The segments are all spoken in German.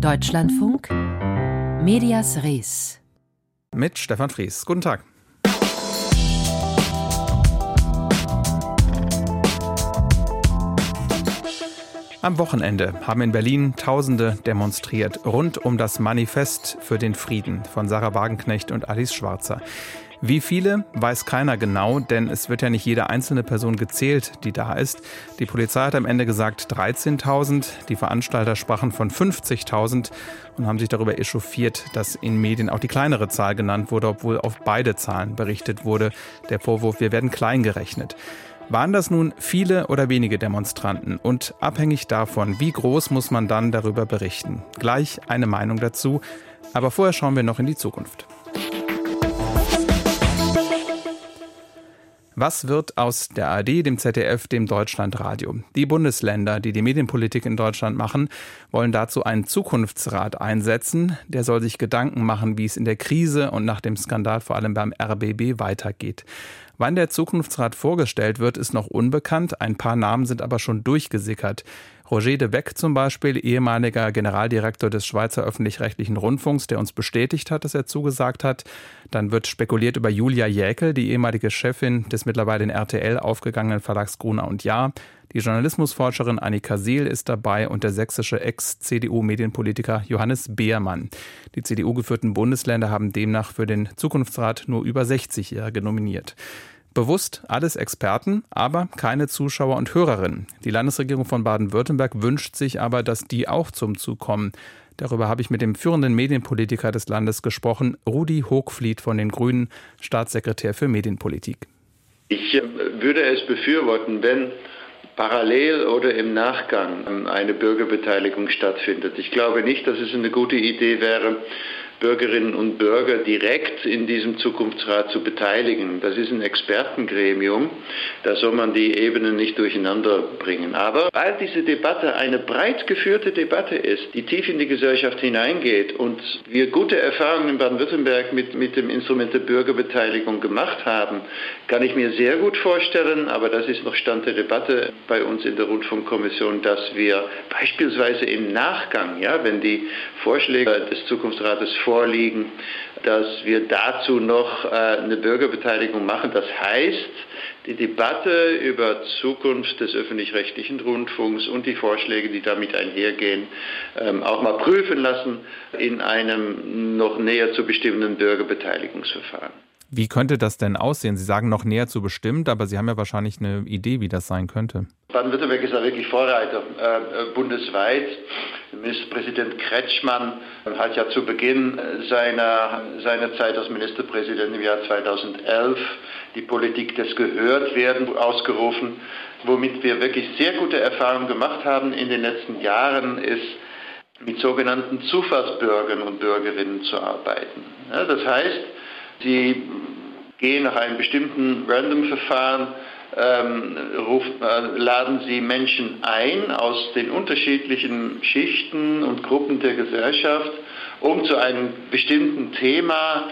Deutschlandfunk Medias Res mit Stefan Fries. Guten Tag. Am Wochenende haben in Berlin Tausende demonstriert rund um das Manifest für den Frieden von Sarah Wagenknecht und Alice Schwarzer. Wie viele, weiß keiner genau, denn es wird ja nicht jede einzelne Person gezählt, die da ist. Die Polizei hat am Ende gesagt 13.000, die Veranstalter sprachen von 50.000 und haben sich darüber echauffiert, dass in Medien auch die kleinere Zahl genannt wurde, obwohl auf beide Zahlen berichtet wurde. Der Vorwurf, wir werden klein gerechnet. Waren das nun viele oder wenige Demonstranten? Und abhängig davon, wie groß muss man dann darüber berichten? Gleich eine Meinung dazu. Aber vorher schauen wir noch in die Zukunft. Was wird aus der ARD, dem ZDF, dem Deutschlandradio? Die Bundesländer, die die Medienpolitik in Deutschland machen, wollen dazu einen Zukunftsrat einsetzen. Der soll sich Gedanken machen, wie es in der Krise und nach dem Skandal vor allem beim RBB weitergeht. Wann der Zukunftsrat vorgestellt wird, ist noch unbekannt. Ein paar Namen sind aber schon durchgesickert. Roger de Beck zum Beispiel, ehemaliger Generaldirektor des Schweizer öffentlich-rechtlichen Rundfunks, der uns bestätigt hat, dass er zugesagt hat. Dann wird spekuliert über Julia Jäkel, die ehemalige Chefin des mittlerweile in RTL aufgegangenen Verlags Gruner und Jahr. Die Journalismusforscherin Annika Seel ist dabei und der sächsische Ex-CDU-Medienpolitiker Johannes Beermann. Die CDU-geführten Bundesländer haben demnach für den Zukunftsrat nur über 60-Jährige nominiert. Bewusst alles Experten, aber keine Zuschauer und Hörerinnen. Die Landesregierung von Baden-Württemberg wünscht sich aber, dass die auch zum Zug kommen. Darüber habe ich mit dem führenden Medienpolitiker des Landes gesprochen, Rudi Hochfliet von den Grünen, Staatssekretär für Medienpolitik. Ich äh, würde es befürworten, wenn parallel oder im Nachgang eine Bürgerbeteiligung stattfindet. Ich glaube nicht, dass es eine gute Idee wäre, Bürgerinnen und Bürger direkt in diesem Zukunftsrat zu beteiligen. Das ist ein Expertengremium, da soll man die Ebenen nicht durcheinander bringen. Aber weil diese Debatte eine breit geführte Debatte ist, die tief in die Gesellschaft hineingeht und wir gute Erfahrungen in Baden-Württemberg mit, mit dem Instrument der Bürgerbeteiligung gemacht haben, kann ich mir sehr gut vorstellen, aber das ist noch Stand der Debatte bei uns in der Rundfunkkommission, dass wir beispielsweise im Nachgang, ja, wenn die Vorschläge des Zukunftsrates vorliegen, dass wir dazu noch äh, eine Bürgerbeteiligung machen. Das heißt, die Debatte über Zukunft des öffentlich-rechtlichen Rundfunks und die Vorschläge, die damit einhergehen, ähm, auch mal prüfen lassen in einem noch näher zu bestimmenden Bürgerbeteiligungsverfahren. Wie könnte das denn aussehen? Sie sagen noch näher zu bestimmt, aber Sie haben ja wahrscheinlich eine Idee, wie das sein könnte. Baden-Württemberg ist ja wirklich Vorreiter äh, bundesweit. Ministerpräsident Kretschmann hat ja zu Beginn seiner, seiner Zeit als Ministerpräsident im Jahr 2011 die Politik des Gehörtwerden ausgerufen. Womit wir wirklich sehr gute Erfahrungen gemacht haben in den letzten Jahren ist, mit sogenannten Zufallsbürgern und Bürgerinnen zu arbeiten. Das heißt, Sie gehen nach einem bestimmten Random-Verfahren, ähm, äh, laden Sie Menschen ein aus den unterschiedlichen Schichten und Gruppen der Gesellschaft, um zu einem bestimmten Thema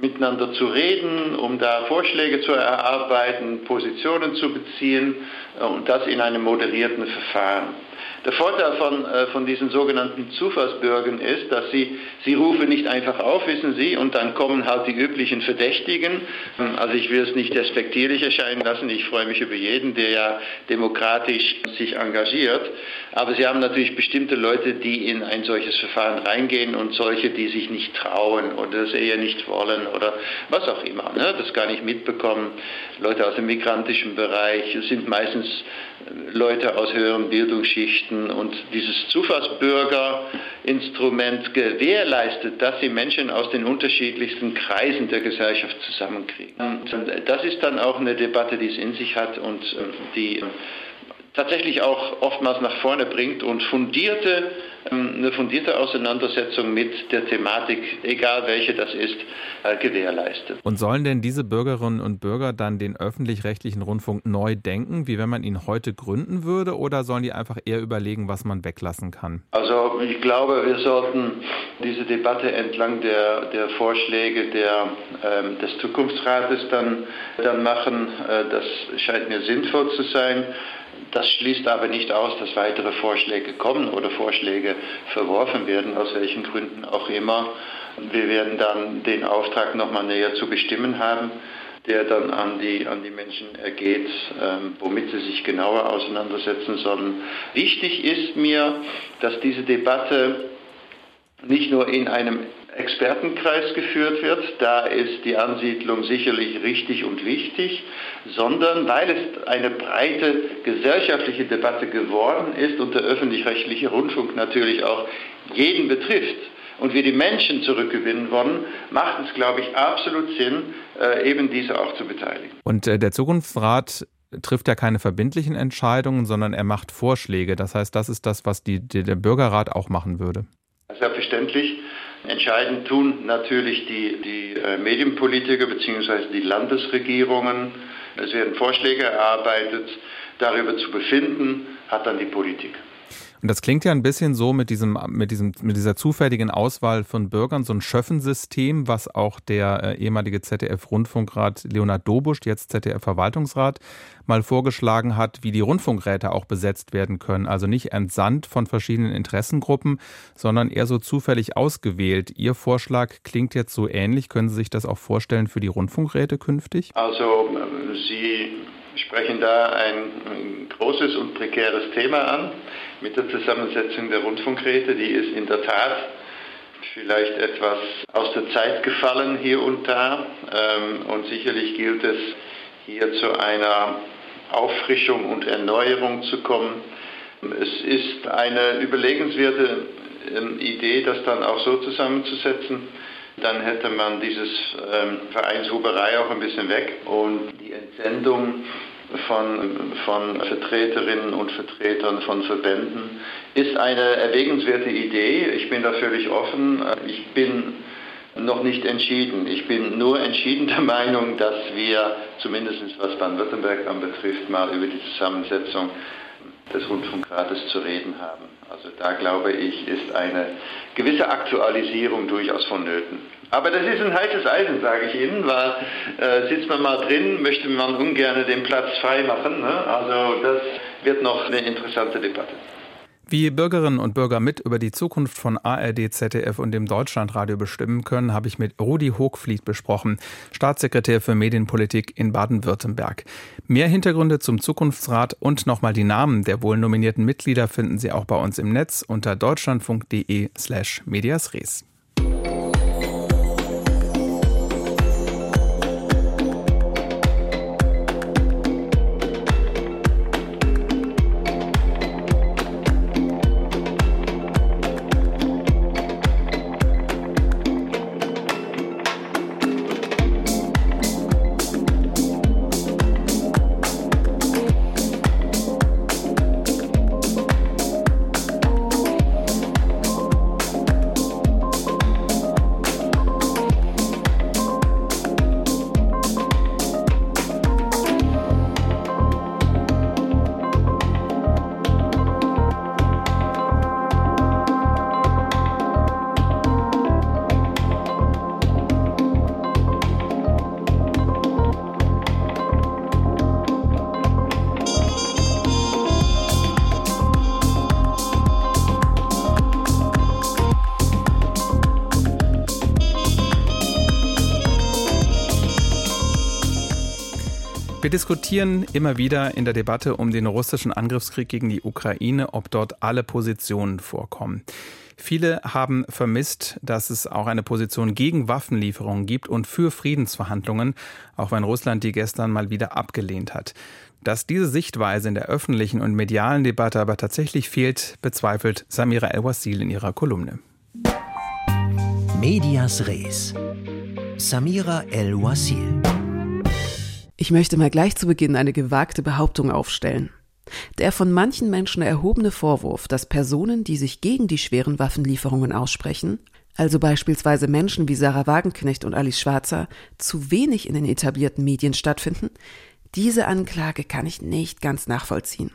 miteinander zu reden, um da Vorschläge zu erarbeiten, Positionen zu beziehen äh, und das in einem moderierten Verfahren. Der Vorteil von, äh, von diesen sogenannten Zufallsbürgern ist, dass sie, sie rufen nicht einfach auf, wissen Sie, und dann kommen halt die üblichen Verdächtigen. Also ich will es nicht despektierlich erscheinen lassen. Ich freue mich über jeden, der ja demokratisch sich engagiert. Aber Sie haben natürlich bestimmte Leute, die in ein solches Verfahren reingehen und solche, die sich nicht trauen oder das eher nicht wollen oder was auch immer, ne? das gar nicht mitbekommen. Leute aus dem migrantischen Bereich sind meistens Leute aus höheren Bildungsschichten und dieses Zufallsbürgerinstrument gewährleistet, dass sie Menschen aus den unterschiedlichsten Kreisen der Gesellschaft zusammenkriegen. Und das ist dann auch eine Debatte, die es in sich hat und ähm, die tatsächlich auch oftmals nach vorne bringt und fundierte, ähm, eine fundierte Auseinandersetzung mit der Thematik, egal welche das ist, äh, gewährleistet. Und sollen denn diese Bürgerinnen und Bürger dann den öffentlich-rechtlichen Rundfunk neu denken, wie wenn man ihn heute gründen würde, oder sollen die einfach eher überlegen, was man weglassen kann? Also ich glaube, wir sollten diese Debatte entlang der, der Vorschläge der, ähm, des Zukunftsrates dann, dann machen. Äh, das scheint mir sinnvoll zu sein. Das schließt aber nicht aus, dass weitere Vorschläge kommen oder Vorschläge verworfen werden, aus welchen Gründen auch immer. Wir werden dann den Auftrag nochmal näher zu bestimmen haben, der dann an die, an die Menschen ergeht, ähm, womit sie sich genauer auseinandersetzen sollen. Wichtig ist mir, dass diese Debatte nicht nur in einem Expertenkreis geführt wird. Da ist die Ansiedlung sicherlich richtig und wichtig, sondern weil es eine breite gesellschaftliche Debatte geworden ist und der öffentlich-rechtliche Rundfunk natürlich auch jeden betrifft und wir die Menschen zurückgewinnen wollen, macht es, glaube ich, absolut Sinn, äh, eben diese auch zu beteiligen. Und äh, der Zukunftsrat trifft ja keine verbindlichen Entscheidungen, sondern er macht Vorschläge. Das heißt, das ist das, was die, die, der Bürgerrat auch machen würde. Selbstverständlich. Entscheidend tun natürlich die, die äh, Medienpolitiker bzw. die Landesregierungen. Es werden Vorschläge erarbeitet. Darüber zu befinden hat dann die Politik. Und das klingt ja ein bisschen so mit diesem, mit diesem, mit dieser zufälligen Auswahl von Bürgern, so ein Schöffensystem, was auch der äh, ehemalige ZDF-Rundfunkrat Leonhard Dobusch, jetzt ZDF-Verwaltungsrat, mal vorgeschlagen hat, wie die Rundfunkräte auch besetzt werden können. Also nicht entsandt von verschiedenen Interessengruppen, sondern eher so zufällig ausgewählt. Ihr Vorschlag klingt jetzt so ähnlich. Können Sie sich das auch vorstellen für die Rundfunkräte künftig? Also Sie sprechen da ein großes und prekäres Thema an mit der Zusammensetzung der Rundfunkräte. Die ist in der Tat vielleicht etwas aus der Zeit gefallen hier und da. Ähm, und sicherlich gilt es hier zu einer Auffrischung und Erneuerung zu kommen. Es ist eine überlegenswerte ähm, Idee, das dann auch so zusammenzusetzen. Dann hätte man dieses ähm, Vereinshuberei auch ein bisschen weg und die Entsendung von, von Vertreterinnen und Vertretern von Verbänden ist eine erwägenswerte Idee. Ich bin da völlig offen. Ich bin noch nicht entschieden. Ich bin nur entschieden der Meinung, dass wir zumindest was Baden-Württemberg anbetrifft, mal über die Zusammensetzung des Rundfunkrates zu reden haben. Also da glaube ich, ist eine gewisse Aktualisierung durchaus vonnöten. Aber das ist ein heißes Eisen, sage ich Ihnen, weil äh, sitzt man mal drin, möchte man ungern den Platz frei machen. Ne? Also das wird noch eine interessante Debatte. Wie Bürgerinnen und Bürger mit über die Zukunft von ARD, ZDF und dem Deutschlandradio bestimmen können, habe ich mit Rudi Hochfliet besprochen, Staatssekretär für Medienpolitik in Baden-Württemberg. Mehr Hintergründe zum Zukunftsrat und nochmal die Namen der wohl nominierten Mitglieder finden Sie auch bei uns im Netz unter deutschlandfunk.de slash mediasres. Wir diskutieren immer wieder in der Debatte um den russischen Angriffskrieg gegen die Ukraine, ob dort alle Positionen vorkommen. Viele haben vermisst, dass es auch eine Position gegen Waffenlieferungen gibt und für Friedensverhandlungen, auch wenn Russland die gestern mal wieder abgelehnt hat. Dass diese Sichtweise in der öffentlichen und medialen Debatte aber tatsächlich fehlt, bezweifelt Samira El-Wasil in ihrer Kolumne. Medias Res. Samira El-Wasil. Ich möchte mal gleich zu Beginn eine gewagte Behauptung aufstellen. Der von manchen Menschen erhobene Vorwurf, dass Personen, die sich gegen die schweren Waffenlieferungen aussprechen, also beispielsweise Menschen wie Sarah Wagenknecht und Alice Schwarzer, zu wenig in den etablierten Medien stattfinden, diese Anklage kann ich nicht ganz nachvollziehen.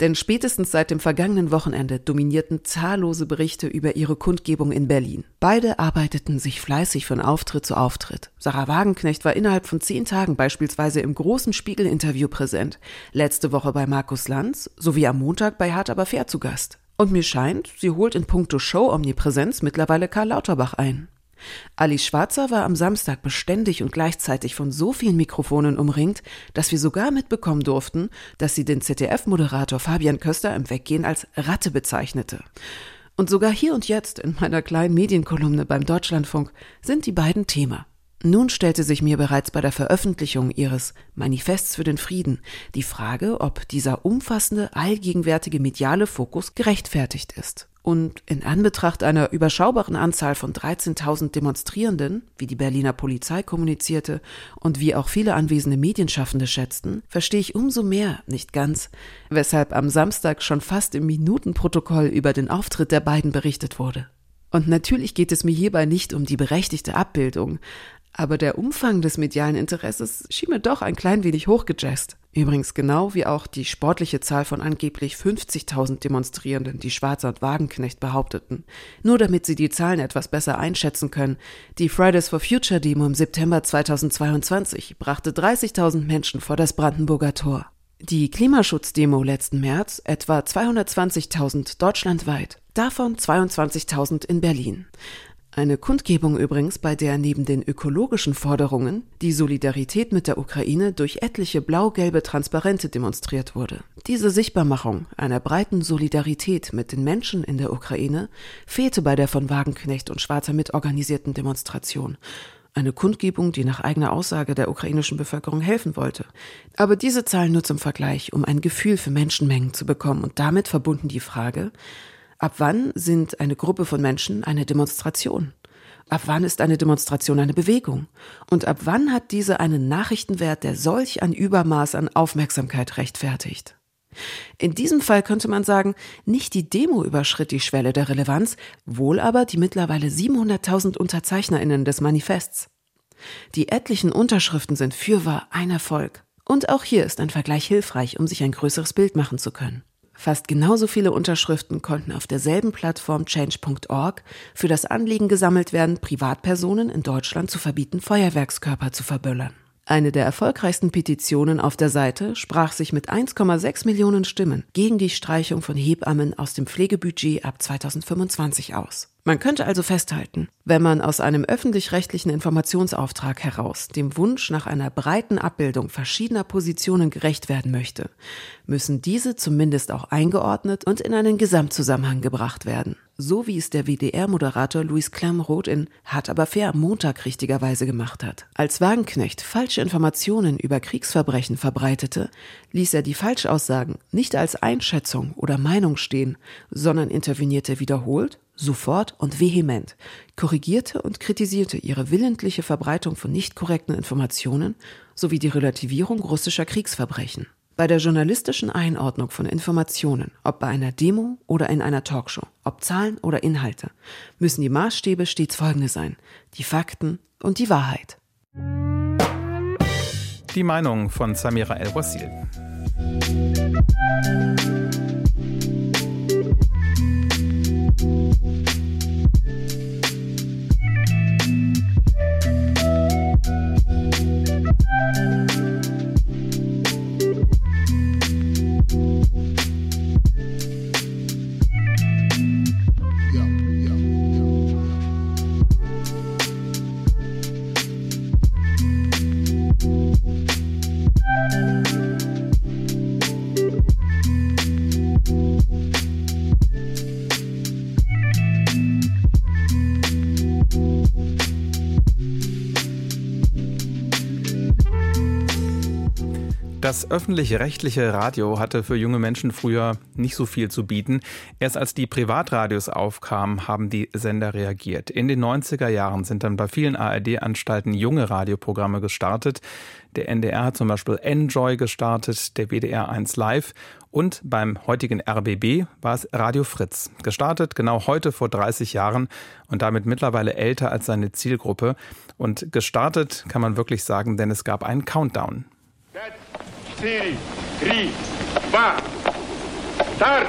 Denn spätestens seit dem vergangenen Wochenende dominierten zahllose Berichte über ihre Kundgebung in Berlin. Beide arbeiteten sich fleißig von Auftritt zu Auftritt. Sarah Wagenknecht war innerhalb von zehn Tagen beispielsweise im großen Spiegel-Interview präsent, letzte Woche bei Markus Lanz sowie am Montag bei Hart aber fair zu Gast. Und mir scheint, sie holt in puncto Show-Omnipräsenz mittlerweile Karl Lauterbach ein. Alice Schwarzer war am Samstag beständig und gleichzeitig von so vielen Mikrofonen umringt, dass wir sogar mitbekommen durften, dass sie den ZDF-Moderator Fabian Köster im Weggehen als Ratte bezeichnete. Und sogar hier und jetzt in meiner kleinen Medienkolumne beim Deutschlandfunk sind die beiden Thema. Nun stellte sich mir bereits bei der Veröffentlichung ihres Manifests für den Frieden die Frage, ob dieser umfassende, allgegenwärtige mediale Fokus gerechtfertigt ist. Und in Anbetracht einer überschaubaren Anzahl von 13.000 Demonstrierenden, wie die Berliner Polizei kommunizierte und wie auch viele anwesende Medienschaffende schätzten, verstehe ich umso mehr nicht ganz, weshalb am Samstag schon fast im Minutenprotokoll über den Auftritt der beiden berichtet wurde. Und natürlich geht es mir hierbei nicht um die berechtigte Abbildung, aber der Umfang des medialen Interesses schien mir doch ein klein wenig hochgejazzt. Übrigens genau wie auch die sportliche Zahl von angeblich 50.000 Demonstrierenden, die Schwarzer und Wagenknecht behaupteten. Nur damit sie die Zahlen etwas besser einschätzen können. Die Fridays for Future Demo im September 2022 brachte 30.000 Menschen vor das Brandenburger Tor. Die Klimaschutzdemo letzten März etwa 220.000 deutschlandweit, davon 22.000 in Berlin. Eine Kundgebung übrigens, bei der neben den ökologischen Forderungen die Solidarität mit der Ukraine durch etliche blau-gelbe Transparente demonstriert wurde. Diese Sichtbarmachung einer breiten Solidarität mit den Menschen in der Ukraine fehlte bei der von Wagenknecht und Schwarzer mitorganisierten Demonstration. Eine Kundgebung, die nach eigener Aussage der ukrainischen Bevölkerung helfen wollte. Aber diese Zahlen nur zum Vergleich, um ein Gefühl für Menschenmengen zu bekommen und damit verbunden die Frage, Ab wann sind eine Gruppe von Menschen eine Demonstration? Ab wann ist eine Demonstration eine Bewegung? Und ab wann hat diese einen Nachrichtenwert, der solch ein Übermaß an Aufmerksamkeit rechtfertigt? In diesem Fall könnte man sagen, nicht die Demo überschritt die Schwelle der Relevanz, wohl aber die mittlerweile 700.000 Unterzeichnerinnen des Manifests. Die etlichen Unterschriften sind fürwahr ein Erfolg. Und auch hier ist ein Vergleich hilfreich, um sich ein größeres Bild machen zu können. Fast genauso viele Unterschriften konnten auf derselben Plattform change.org für das Anliegen gesammelt werden, Privatpersonen in Deutschland zu verbieten, Feuerwerkskörper zu verböllern. Eine der erfolgreichsten Petitionen auf der Seite sprach sich mit 1,6 Millionen Stimmen gegen die Streichung von Hebammen aus dem Pflegebudget ab 2025 aus. Man könnte also festhalten, wenn man aus einem öffentlich-rechtlichen Informationsauftrag heraus dem Wunsch nach einer breiten Abbildung verschiedener Positionen gerecht werden möchte, müssen diese zumindest auch eingeordnet und in einen Gesamtzusammenhang gebracht werden. So wie es der WDR-Moderator Louis Klamroth in Hart aber fair am Montag richtigerweise gemacht hat. Als Wagenknecht falsche Informationen über Kriegsverbrechen verbreitete, ließ er die Falschaussagen nicht als Einschätzung oder Meinung stehen, sondern intervenierte wiederholt sofort und vehement, korrigierte und kritisierte ihre willentliche Verbreitung von nicht korrekten Informationen sowie die Relativierung russischer Kriegsverbrechen. Bei der journalistischen Einordnung von Informationen, ob bei einer Demo oder in einer Talkshow, ob Zahlen oder Inhalte, müssen die Maßstäbe stets folgende sein, die Fakten und die Wahrheit. Die Meinung von Samira El-Wasil. Das öffentlich-rechtliche Radio hatte für junge Menschen früher nicht so viel zu bieten. Erst als die Privatradios aufkamen, haben die Sender reagiert. In den 90er Jahren sind dann bei vielen ARD-Anstalten junge Radioprogramme gestartet. Der NDR hat zum Beispiel Enjoy gestartet, der WDR 1 Live und beim heutigen RBB war es Radio Fritz. Gestartet genau heute vor 30 Jahren und damit mittlerweile älter als seine Zielgruppe. Und gestartet kann man wirklich sagen, denn es gab einen Countdown. 4, 3, 2, Start!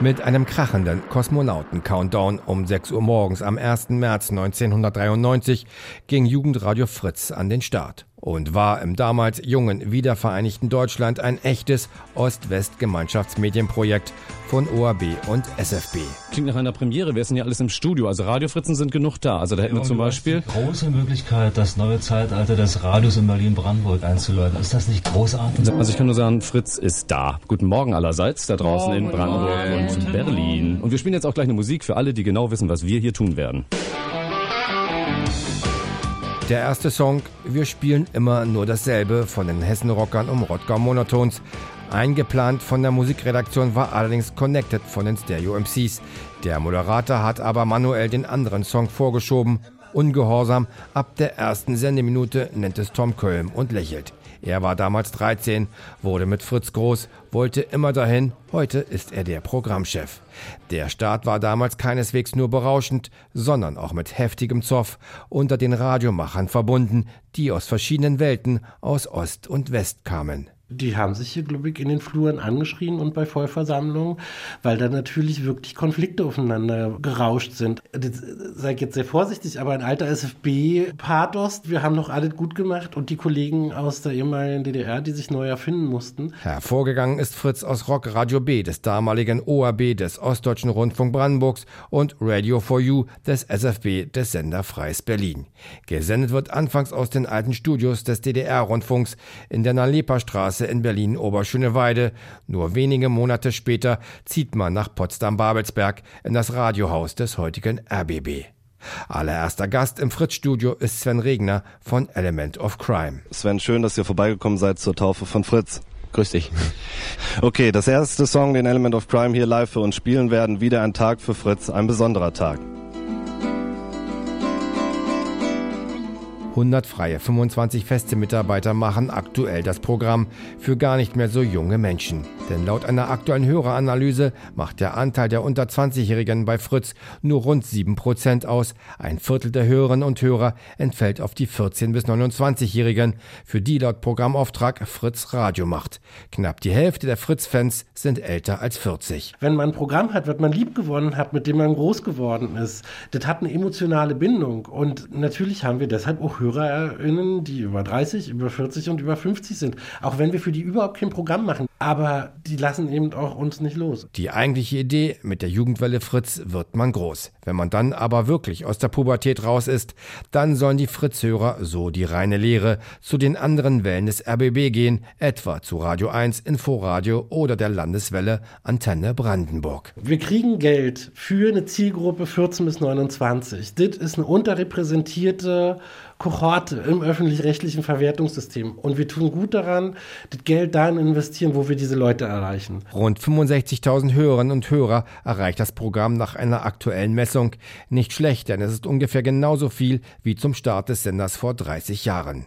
Mit einem krachenden Kosmonauten-Countdown um 6 Uhr morgens am 1. März 1993 ging Jugendradio Fritz an den Start und war im damals jungen wiedervereinigten Deutschland ein echtes Ost-West-Gemeinschaftsmedienprojekt von OAB und SFB. Klingt nach einer Premiere, wir sind ja alles im Studio, also Radiofritzen sind genug da. Also da hätten ja, wir zum Beispiel... Die große Möglichkeit, das neue Zeitalter des Radios in Berlin-Brandenburg einzuläuten. Ist das nicht großartig? Also ich kann nur sagen, Fritz ist da. Guten Morgen allerseits, da draußen Morgen, in Brandenburg Morgen. und Berlin. Und wir spielen jetzt auch gleich eine Musik für alle, die genau wissen, was wir hier tun werden. Der erste Song, wir spielen immer nur dasselbe von den Hessen-Rockern um Rottgau Monotons. Eingeplant von der Musikredaktion war allerdings Connected von den Stereo MCs. Der Moderator hat aber manuell den anderen Song vorgeschoben. Ungehorsam, ab der ersten Sendeminute nennt es Tom Kölm und lächelt. Er war damals 13, wurde mit Fritz groß, wollte immer dahin, heute ist er der Programmchef. Der Start war damals keineswegs nur berauschend, sondern auch mit heftigem Zoff unter den Radiomachern verbunden, die aus verschiedenen Welten, aus Ost und West kamen. Die haben sich hier, glaube ich, in den Fluren angeschrien und bei Vollversammlungen, weil da natürlich wirklich Konflikte aufeinander gerauscht sind. Das sei jetzt sehr vorsichtig, aber ein alter SFB-Pathos, wir haben noch alles gut gemacht und die Kollegen aus der ehemaligen DDR, die sich neu erfinden mussten. Hervorgegangen ist Fritz aus Rock Radio B des damaligen OAB des Ostdeutschen Rundfunk Brandenburgs und Radio for You des SFB des Sender Freies Berlin. Gesendet wird anfangs aus den alten Studios des DDR-Rundfunks in der Nalepa-Straße Straße in Berlin-Oberschöneweide. Nur wenige Monate später zieht man nach Potsdam-Babelsberg in das Radiohaus des heutigen RBB. Allererster Gast im Fritz-Studio ist Sven Regner von Element of Crime. Sven, schön, dass ihr vorbeigekommen seid zur Taufe von Fritz. Grüß dich. Okay, das erste Song, den Element of Crime hier live für uns spielen werden. Wieder ein Tag für Fritz, ein besonderer Tag. 100 freie, 25 feste Mitarbeiter machen aktuell das Programm für gar nicht mehr so junge Menschen. Denn laut einer aktuellen Höreranalyse macht der Anteil der unter 20-Jährigen bei Fritz nur rund 7% aus. Ein Viertel der Hörerinnen und Hörer entfällt auf die 14- bis 29-Jährigen, für die laut Programmauftrag Fritz Radio macht. Knapp die Hälfte der Fritz-Fans sind älter als 40. Wenn man ein Programm hat, was man lieb gewonnen hat, mit dem man groß geworden ist, das hat eine emotionale Bindung. Und natürlich haben wir deshalb auch HörerInnen, die über 30, über 40 und über 50 sind. Auch wenn wir für die überhaupt kein Programm machen. Aber die lassen eben auch uns nicht los. Die eigentliche Idee mit der Jugendwelle Fritz wird man groß. Wenn man dann aber wirklich aus der Pubertät raus ist, dann sollen die Fritz-Hörer, so die reine Lehre, zu den anderen Wellen des RBB gehen, etwa zu Radio 1, Inforadio oder der Landeswelle Antenne Brandenburg. Wir kriegen Geld für eine Zielgruppe 14 bis 29. Das ist eine unterrepräsentierte Kohorte im öffentlich-rechtlichen Verwertungssystem. Und wir tun gut daran, das Geld dahin investieren, wo wir diese Leute erreichen. Rund 65.000 Hörerinnen und Hörer erreicht das Programm nach einer aktuellen Messung. Nicht schlecht, denn es ist ungefähr genauso viel wie zum Start des Senders vor 30 Jahren.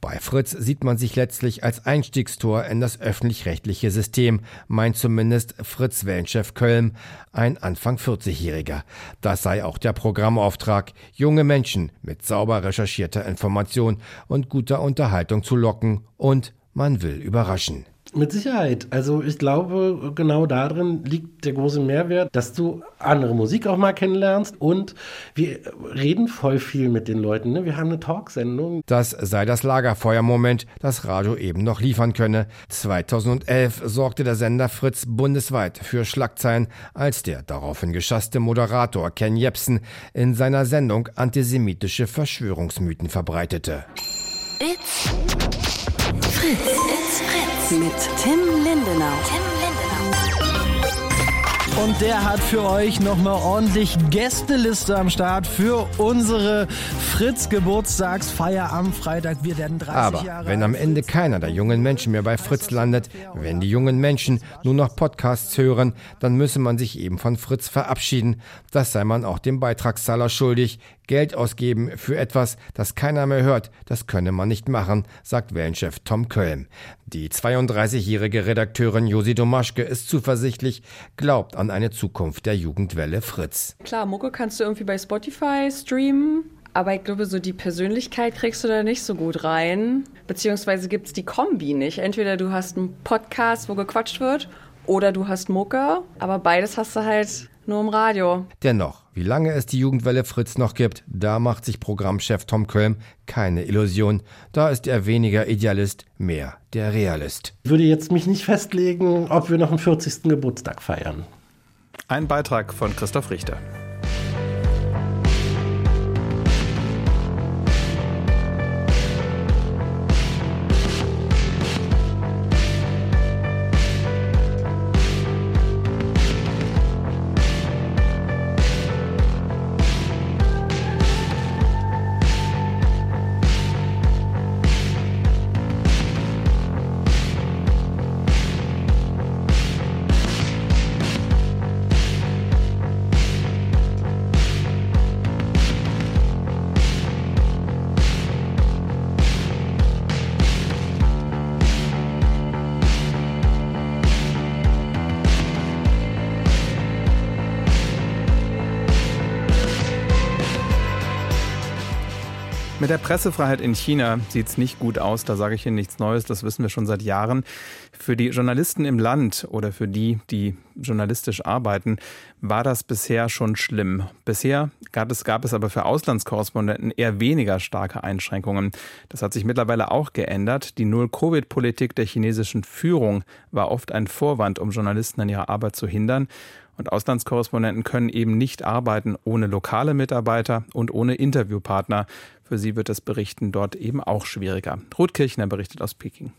Bei Fritz sieht man sich letztlich als Einstiegstor in das öffentlich-rechtliche System, meint zumindest Fritz Wellenchef Köln, ein Anfang 40-Jähriger. Das sei auch der Programmauftrag, junge Menschen mit sauber recherchierter Information und guter Unterhaltung zu locken und man will überraschen. Mit Sicherheit. Also ich glaube, genau darin liegt der große Mehrwert, dass du andere Musik auch mal kennenlernst und wir reden voll viel mit den Leuten. Ne? Wir haben eine Talksendung. Das sei das Lagerfeuermoment, das Radio eben noch liefern könne. 2011 sorgte der Sender Fritz bundesweit für Schlagzeilen, als der daraufhin geschasste Moderator Ken Jepsen in seiner Sendung antisemitische Verschwörungsmythen verbreitete. It's Fritz. Fritz. Mit Tim Lindenau. Tim und der hat für euch nochmal ordentlich Gästeliste am Start für unsere Fritz-Geburtstagsfeier am Freitag. Wir werden 30 Aber Jahre wenn am Ende keiner der jungen Menschen mehr bei Fritz landet, wenn die jungen Menschen nur noch Podcasts hören, dann müsse man sich eben von Fritz verabschieden. Das sei man auch dem Beitragszahler schuldig. Geld ausgeben für etwas, das keiner mehr hört, das könne man nicht machen, sagt Wellenchef Tom Köln. Die 32-jährige Redakteurin Josi Domaschke ist zuversichtlich, glaubt an eine Zukunft der Jugendwelle Fritz. Klar, Mucke kannst du irgendwie bei Spotify streamen, Aber ich glaube, so die Persönlichkeit kriegst du da nicht so gut rein. Beziehungsweise gibt es die Kombi nicht. Entweder du hast einen Podcast, wo gequatscht wird, oder du hast Mucke. Aber beides hast du halt nur im Radio. Dennoch, wie lange es die Jugendwelle Fritz noch gibt, da macht sich Programmchef Tom Kölm keine Illusion. Da ist er weniger Idealist, mehr der Realist. Ich würde jetzt mich nicht festlegen, ob wir noch einen 40. Geburtstag feiern. Ein Beitrag von Christoph Richter. Der Pressefreiheit in China sieht es nicht gut aus, da sage ich Ihnen nichts Neues, das wissen wir schon seit Jahren. Für die Journalisten im Land oder für die, die journalistisch arbeiten, war das bisher schon schlimm. Bisher gab es, gab es aber für Auslandskorrespondenten eher weniger starke Einschränkungen. Das hat sich mittlerweile auch geändert. Die Null-Covid-Politik der chinesischen Führung war oft ein Vorwand, um Journalisten an ihrer Arbeit zu hindern. Und Auslandskorrespondenten können eben nicht arbeiten ohne lokale Mitarbeiter und ohne Interviewpartner. Für sie wird das Berichten dort eben auch schwieriger. Ruth Kirchner berichtet aus Peking.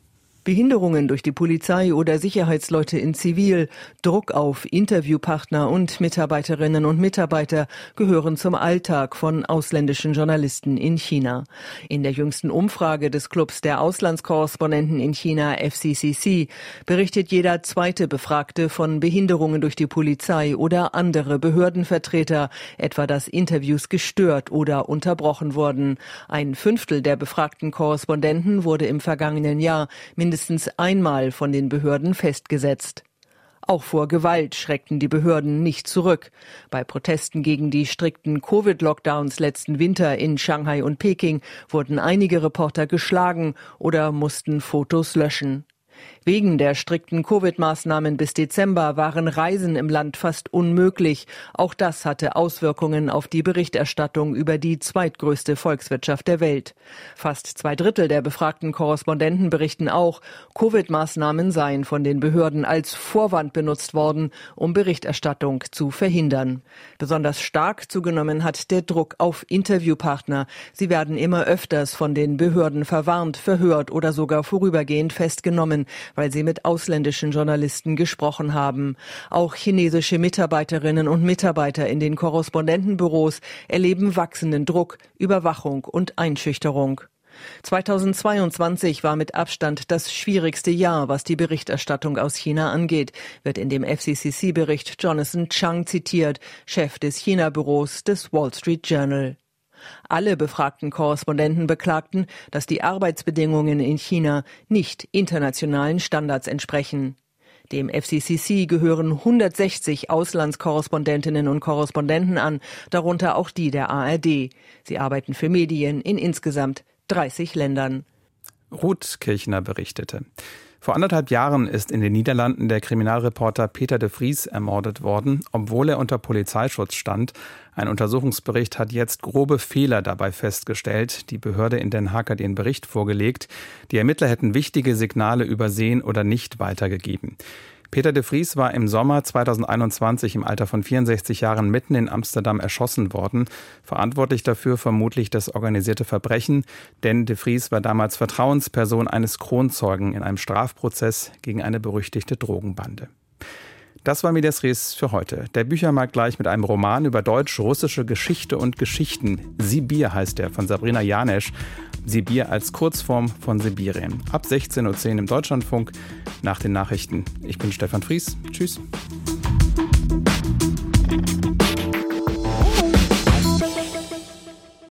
Behinderungen durch die Polizei oder Sicherheitsleute in Zivil, Druck auf Interviewpartner und Mitarbeiterinnen und Mitarbeiter gehören zum Alltag von ausländischen Journalisten in China. In der jüngsten Umfrage des Clubs der Auslandskorrespondenten in China FCCC berichtet jeder zweite Befragte von Behinderungen durch die Polizei oder andere Behördenvertreter, etwa dass Interviews gestört oder unterbrochen wurden. Ein Fünftel der befragten Korrespondenten wurde im vergangenen Jahr mindestens einmal von den Behörden festgesetzt. Auch vor Gewalt schreckten die Behörden nicht zurück. Bei Protesten gegen die strikten Covid-Lockdowns letzten Winter in Shanghai und Peking wurden einige Reporter geschlagen oder mussten Fotos löschen. Wegen der strikten Covid-Maßnahmen bis Dezember waren Reisen im Land fast unmöglich. Auch das hatte Auswirkungen auf die Berichterstattung über die zweitgrößte Volkswirtschaft der Welt. Fast zwei Drittel der befragten Korrespondenten berichten auch, Covid-Maßnahmen seien von den Behörden als Vorwand benutzt worden, um Berichterstattung zu verhindern. Besonders stark zugenommen hat der Druck auf Interviewpartner. Sie werden immer öfters von den Behörden verwarnt, verhört oder sogar vorübergehend festgenommen weil sie mit ausländischen Journalisten gesprochen haben. Auch chinesische Mitarbeiterinnen und Mitarbeiter in den Korrespondentenbüros erleben wachsenden Druck, Überwachung und Einschüchterung. 2022 war mit Abstand das schwierigste Jahr, was die Berichterstattung aus China angeht, wird in dem FCCC-Bericht Jonathan Chang zitiert, Chef des China-Büros des Wall Street Journal. Alle befragten Korrespondenten beklagten, dass die Arbeitsbedingungen in China nicht internationalen Standards entsprechen. Dem FCCC gehören 160 Auslandskorrespondentinnen und Korrespondenten an, darunter auch die der ARD. Sie arbeiten für Medien in insgesamt 30 Ländern. Ruth Kirchner berichtete. Vor anderthalb Jahren ist in den Niederlanden der Kriminalreporter Peter de Vries ermordet worden, obwohl er unter Polizeischutz stand. Ein Untersuchungsbericht hat jetzt grobe Fehler dabei festgestellt. Die Behörde in Den Haag hat ihren Bericht vorgelegt. Die Ermittler hätten wichtige Signale übersehen oder nicht weitergegeben. Peter de Vries war im Sommer 2021 im Alter von 64 Jahren mitten in Amsterdam erschossen worden. Verantwortlich dafür vermutlich das organisierte Verbrechen, denn de Vries war damals Vertrauensperson eines Kronzeugen in einem Strafprozess gegen eine berüchtigte Drogenbande. Das war Medias Res für heute. Der Büchermarkt gleich mit einem Roman über deutsch-russische Geschichte und Geschichten. Sibir heißt er von Sabrina Janesch. Sibir als Kurzform von Sibirien. Ab 16.10 Uhr im Deutschlandfunk nach den Nachrichten. Ich bin Stefan Fries. Tschüss.